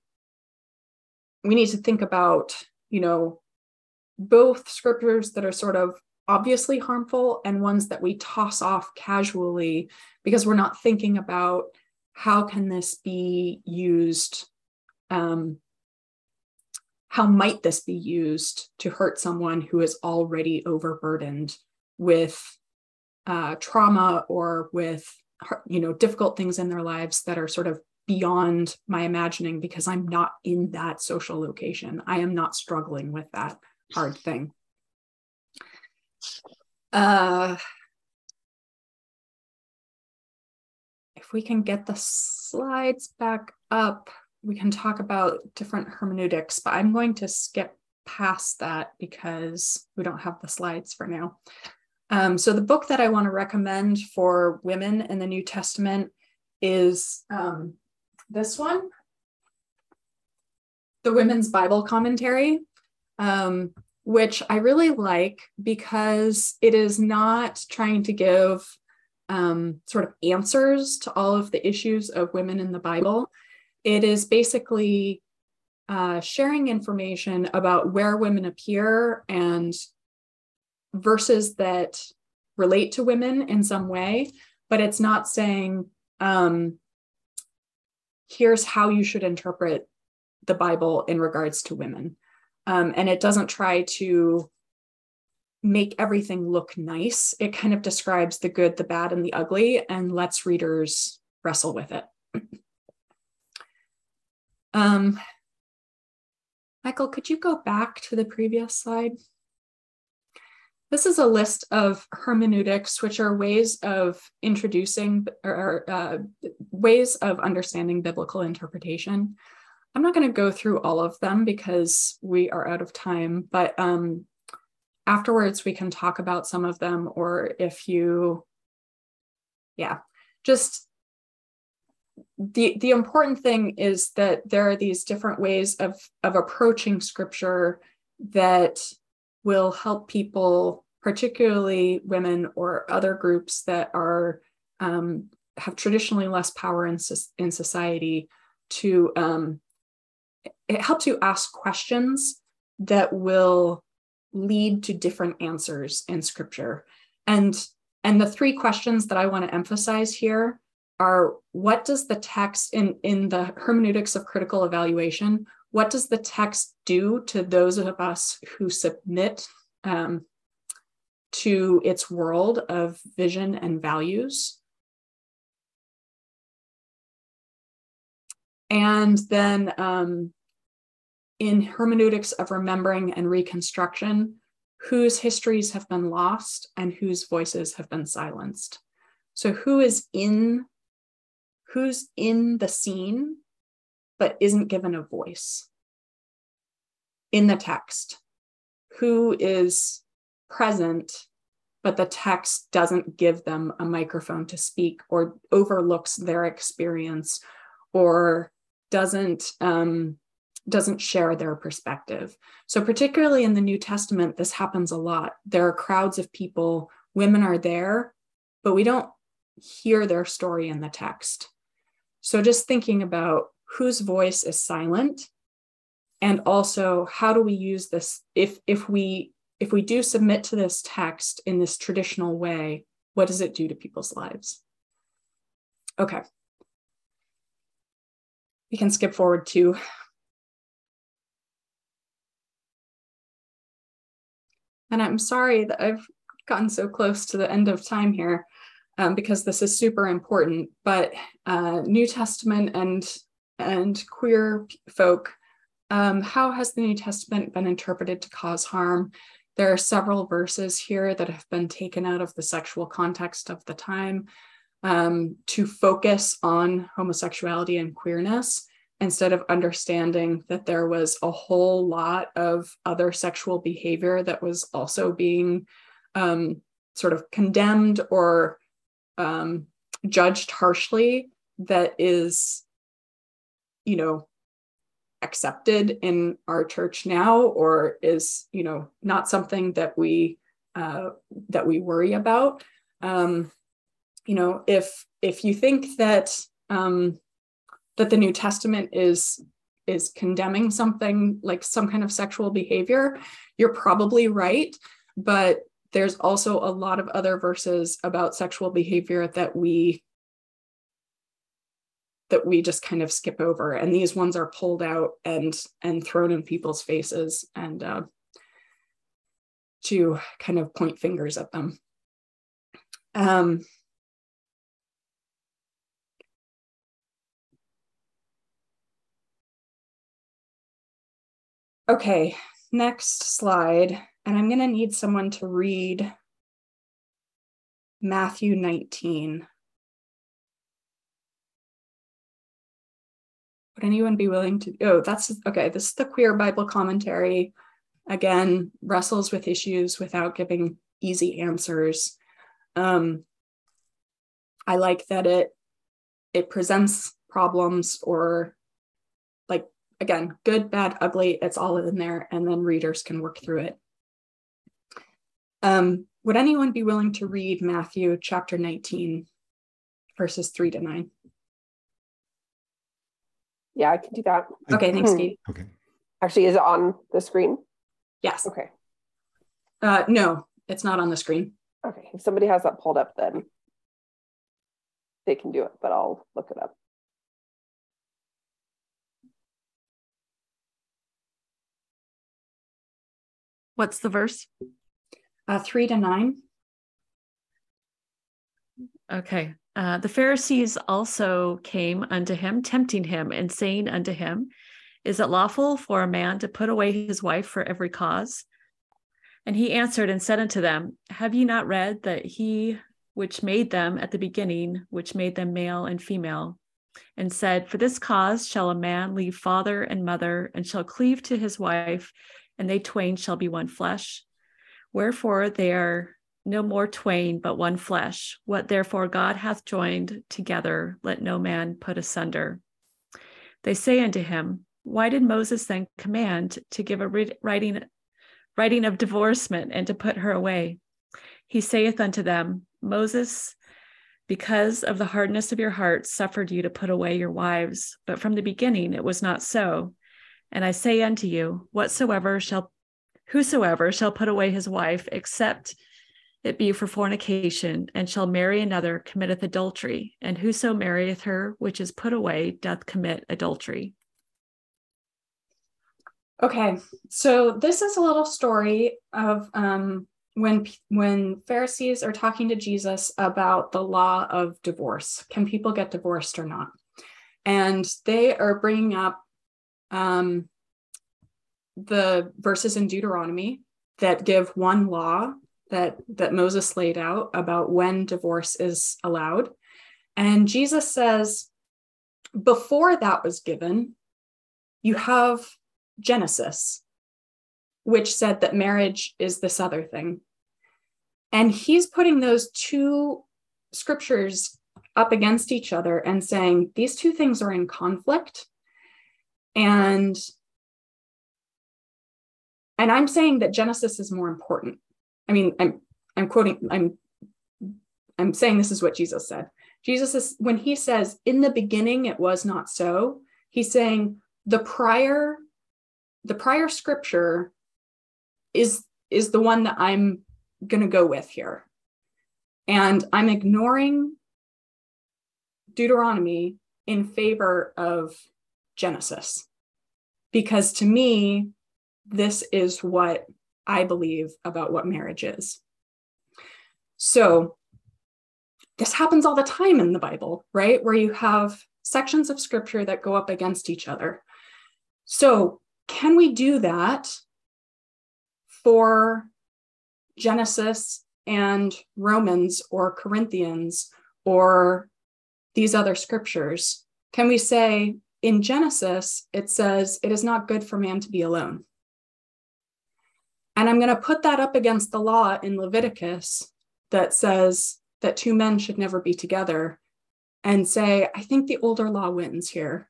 we need to think about you know both scriptures that are sort of obviously harmful and ones that we toss off casually because we're not thinking about how can this be used um, how might this be used to hurt someone who is already overburdened with uh, trauma or with you know difficult things in their lives that are sort of beyond my imagining because i'm not in that social location. I am not struggling with that hard thing. Uh, if we can get the slides back up we can talk about different hermeneutics, but I'm going to skip past that because we don't have the slides for now. Um, so the book that I want to recommend for women in the New Testament is um, this one, the Women's Bible Commentary, um, which I really like because it is not trying to give um, sort of answers to all of the issues of women in the Bible. It is basically uh, sharing information about where women appear and verses that relate to women in some way, but it's not saying, um, here's how you should interpret the Bible in regards to women. Um, and it doesn't try to make everything look nice. It kind of describes the good, the bad, and the ugly and lets readers wrestle with it. Um, Michael, could you go back to the previous slide? This is a list of hermeneutics, which are ways of introducing or uh, ways of understanding biblical interpretation. I'm not going to go through all of them because we are out of time, but um, afterwards we can talk about some of them, or if you, yeah, just the the important thing is that there are these different ways of of approaching scripture that will help people particularly women or other groups that are um, have traditionally less power in, in society to um, it helps you ask questions that will lead to different answers in scripture. And and the three questions that i want to emphasize here are what does the text in, in the hermeneutics of critical evaluation, what does the text do to those of us who submit um, to its world of vision and values? And then um, in hermeneutics of remembering and reconstruction, whose histories have been lost and whose voices have been silenced. So, who is in who's in the scene but isn't given a voice in the text, who is present but the text doesn't give them a microphone to speak or overlooks their experience or doesn't um, doesn't share their perspective. So particularly in the new testament this happens a lot. There are crowds of people women are there, but we don't hear their story in the text. So just thinking about whose voice is silent and also how do we use this if if we if we do submit to this text in this traditional way, what does it do to people's lives? Okay. We can skip forward to And I'm sorry that I've gotten so close to the end of time here um, because this is super important. But uh, New Testament and and queer folk, um, how has the New Testament been interpreted to cause harm? There are several verses here that have been taken out of the sexual context of the time um, to focus on homosexuality and queerness instead of understanding that there was a whole lot of other sexual behavior that was also being um, sort of condemned or um, judged harshly that is you know accepted in our church now or is you know not something that we uh, that we worry about. Um, you know if if you think that um, that the new testament is is condemning something like some kind of sexual behavior you're probably right. But there's also a lot of other verses about sexual behavior that we that we just kind of skip over. And these ones are pulled out and and thrown in people's faces and uh, to kind of point fingers at them. Um, okay next slide and i'm going to need someone to read matthew 19 Would anyone be willing to? Oh, that's okay. This is the Queer Bible Commentary. Again, wrestles with issues without giving easy answers. Um, I like that it it presents problems or like again, good, bad, ugly. It's all in there, and then readers can work through it. Um, would anyone be willing to read Matthew chapter 19, verses 3 to 9? Yeah, I can do that. Okay, thanks, Kate. Okay. Actually, is it on the screen? Yes. Okay. Uh, no, it's not on the screen. Okay. If somebody has that pulled up, then they can do it, but I'll look it up. What's the verse? Uh, three to nine. Okay. Uh, the Pharisees also came unto him, tempting him, and saying unto him, Is it lawful for a man to put away his wife for every cause? And he answered and said unto them, Have ye not read that he which made them at the beginning, which made them male and female, and said, For this cause shall a man leave father and mother, and shall cleave to his wife, and they twain shall be one flesh? Wherefore they are no more twain, but one flesh. What therefore God hath joined together, let no man put asunder. They say unto him, Why did Moses then command to give a writing, writing of divorcement and to put her away? He saith unto them, Moses, because of the hardness of your hearts, suffered you to put away your wives, but from the beginning it was not so. And I say unto you, whatsoever shall whosoever shall put away his wife, except it be for fornication, and shall marry another, committeth adultery, and whoso marrieth her which is put away doth commit adultery. Okay, so this is a little story of um, when when Pharisees are talking to Jesus about the law of divorce. Can people get divorced or not? And they are bringing up um, the verses in Deuteronomy that give one law that that Moses laid out about when divorce is allowed. And Jesus says before that was given, you have Genesis, which said that marriage is this other thing. And he's putting those two scriptures up against each other and saying these two things are in conflict. And and I'm saying that Genesis is more important I mean, I'm I'm quoting, I'm I'm saying this is what Jesus said. Jesus is when he says, in the beginning it was not so, he's saying the prior, the prior scripture is is the one that I'm gonna go with here. And I'm ignoring Deuteronomy in favor of Genesis. Because to me, this is what I believe about what marriage is. So, this happens all the time in the Bible, right? Where you have sections of scripture that go up against each other. So, can we do that for Genesis and Romans or Corinthians or these other scriptures? Can we say in Genesis, it says, it is not good for man to be alone? And I'm going to put that up against the law in Leviticus that says that two men should never be together and say, I think the older law wins here.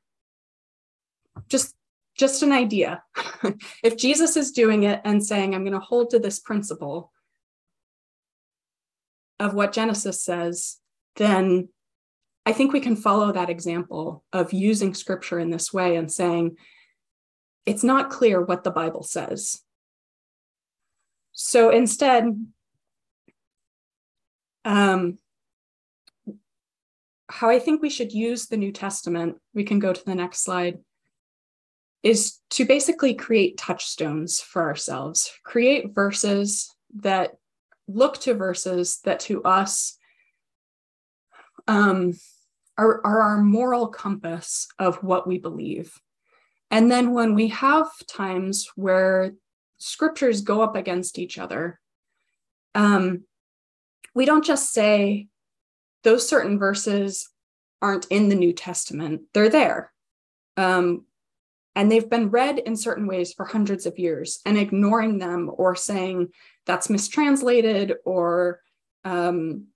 Just just an idea. if Jesus is doing it and saying, I'm going to hold to this principle of what Genesis says, then I think we can follow that example of using scripture in this way and saying, it's not clear what the Bible says. So instead, um, how I think we should use the New Testament, we can go to the next slide, is to basically create touchstones for ourselves, create verses that look to verses that to us um, are, are our moral compass of what we believe. And then when we have times where scriptures go up against each other, um, we don't just say those certain verses aren't in the New Testament, they're there. Um, and they've been read in certain ways for hundreds of years, and ignoring them or saying that's mistranslated or, um,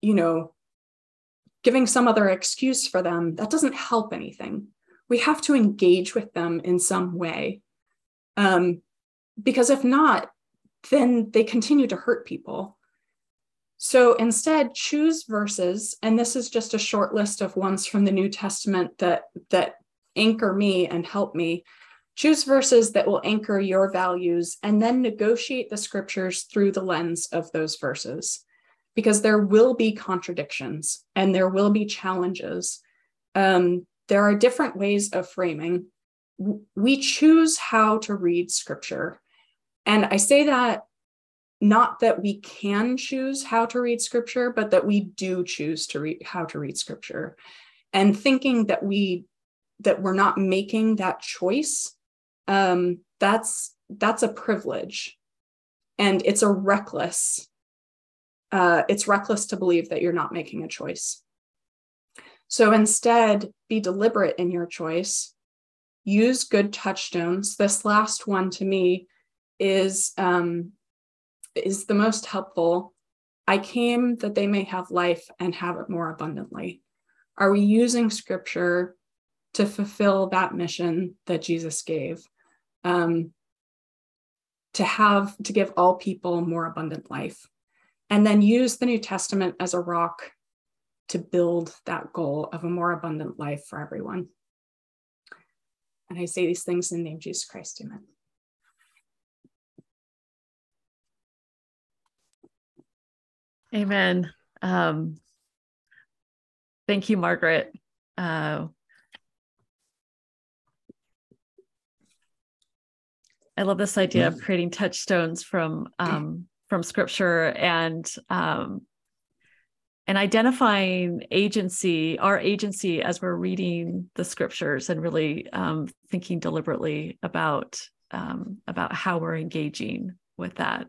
you know, giving some other excuse for them, that doesn't help anything. We have to engage with them in some way. Um, because if not, then they continue to hurt people. So instead, choose verses, and this is just a short list of ones from the New Testament that, that anchor me and help me. Choose verses that will anchor your values, and then negotiate the scriptures through the lens of those verses, because there will be contradictions and there will be challenges. Um, there are different ways of framing. We choose how to read scripture. And I say that not that we can choose how to read scripture, but that we do choose to read how to read scripture. And thinking that we that we're not making that choice, um, that's that's a privilege, and it's a reckless. Uh, it's reckless to believe that you're not making a choice. So instead, be deliberate in your choice. Use good touchstones. This last one to me is um, is the most helpful. I came that they may have life and have it more abundantly. Are we using scripture to fulfill that mission that Jesus gave? Um, to have, to give all people more abundant life. And then use the New Testament as a rock to build that goal of a more abundant life for everyone. And I say these things in the name of Jesus Christ. Amen. Amen. Um, thank you, Margaret. Uh, I love this idea of creating touchstones from um, from Scripture and um, and identifying agency, our agency as we're reading the Scriptures, and really um, thinking deliberately about um, about how we're engaging with that.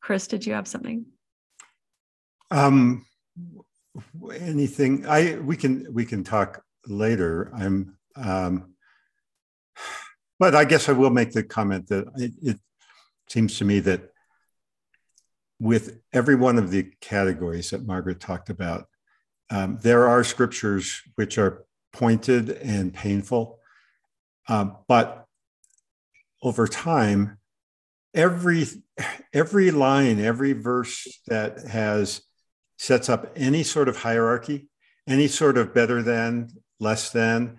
Chris, did you have something? Um, anything I we can we can talk later. I'm um, but I guess I will make the comment that it, it seems to me that with every one of the categories that Margaret talked about, um, there are scriptures which are pointed and painful, um, but over time, every every line, every verse that has sets up any sort of hierarchy, any sort of better than, less than,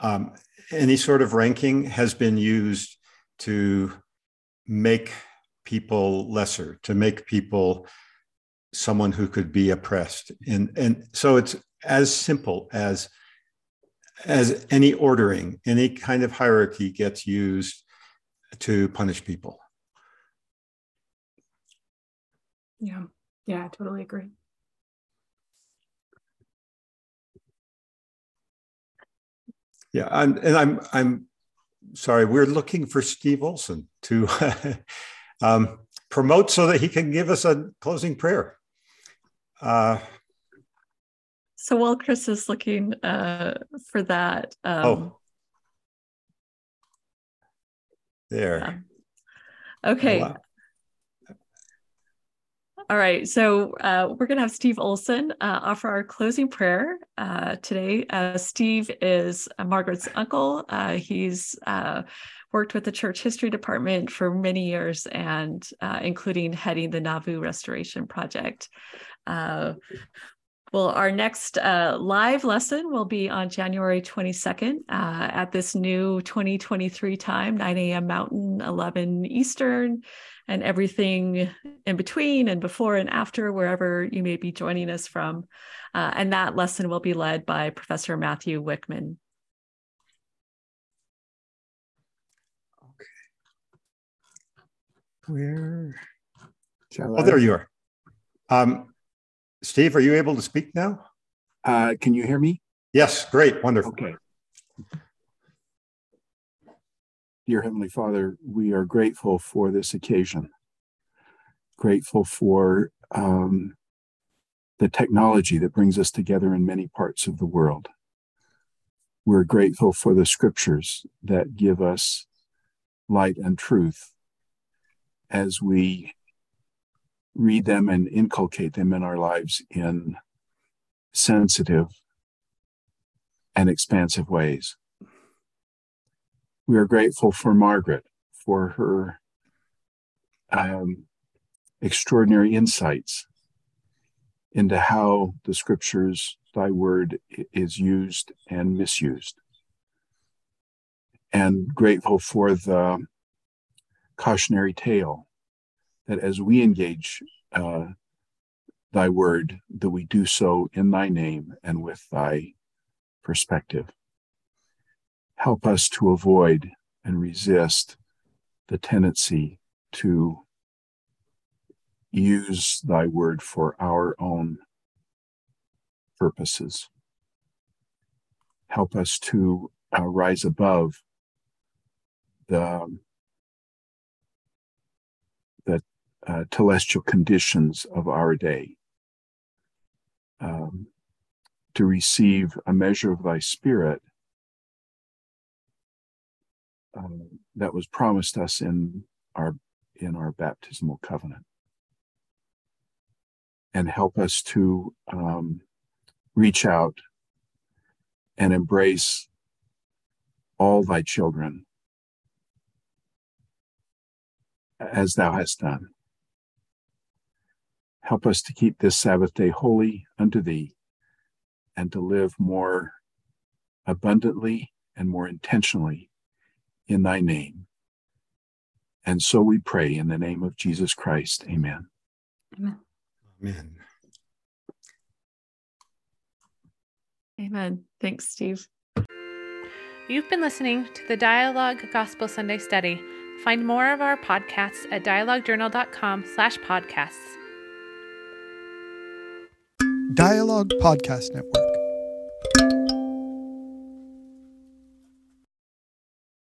um, any sort of ranking has been used to make people lesser, to make people someone who could be oppressed. And, and so it's as simple as as any ordering, any kind of hierarchy gets used to punish people. Yeah. Yeah, I totally agree. Yeah, I'm, and I'm I'm sorry. We're looking for Steve Olsen to um, promote so that he can give us a closing prayer. Uh, so while Chris is looking uh, for that, um, oh, there. Yeah. Okay. Wow. All right, so uh, we're going to have Steve Olsen uh, offer our closing prayer uh, today. Uh, Steve is uh, Margaret's uncle. Uh, he's worked with the church history department for many years, and including heading the Nauvoo Restoration Project. Well, our next uh, live lesson will be on January 22nd uh, at this new 2023 time, 9 a.m. Mountain, 11 Eastern, and everything in between and before and after, wherever you may be joining us from. Uh, and that lesson will be led by Professor Matthew Wickman. Okay. Where? oh, there you are. Um, Steve, are you able to speak now? Uh, can you hear me? Yes, great, wonderful. Okay. Dear Heavenly Father, we are grateful for this occasion, grateful for um, the technology that brings us together in many parts of the world. We're grateful for the scriptures that give us light and truth as we read them and inculcate them in our lives in sensitive and expansive ways. We are grateful for Margaret for her um, extraordinary insights into how the scriptures, thy word, is used and misused. And grateful for the cautionary tale that as we engage uh, thy word, that we do so in thy name and with thy perspective. Help us to avoid and resist the tendency to use thy word for our own purposes. Help us to uh, rise above the uh, telestial conditions of our day. Um, to receive a measure of thy spirit uh, that was promised us in our in our baptismal covenant. And help us to um, reach out and embrace all thy children as thou hast done. Help us to keep this Sabbath day holy unto thee and to live more abundantly and more intentionally in thy name. And so we pray in the name of Jesus Christ. Amen. Amen. Amen. Amen. Thanks, Steve. You've been listening to the Dialogue Gospel Sunday Study. Find more of our podcasts at dialoguejournal.com slash podcasts. Dialogue Podcast Network.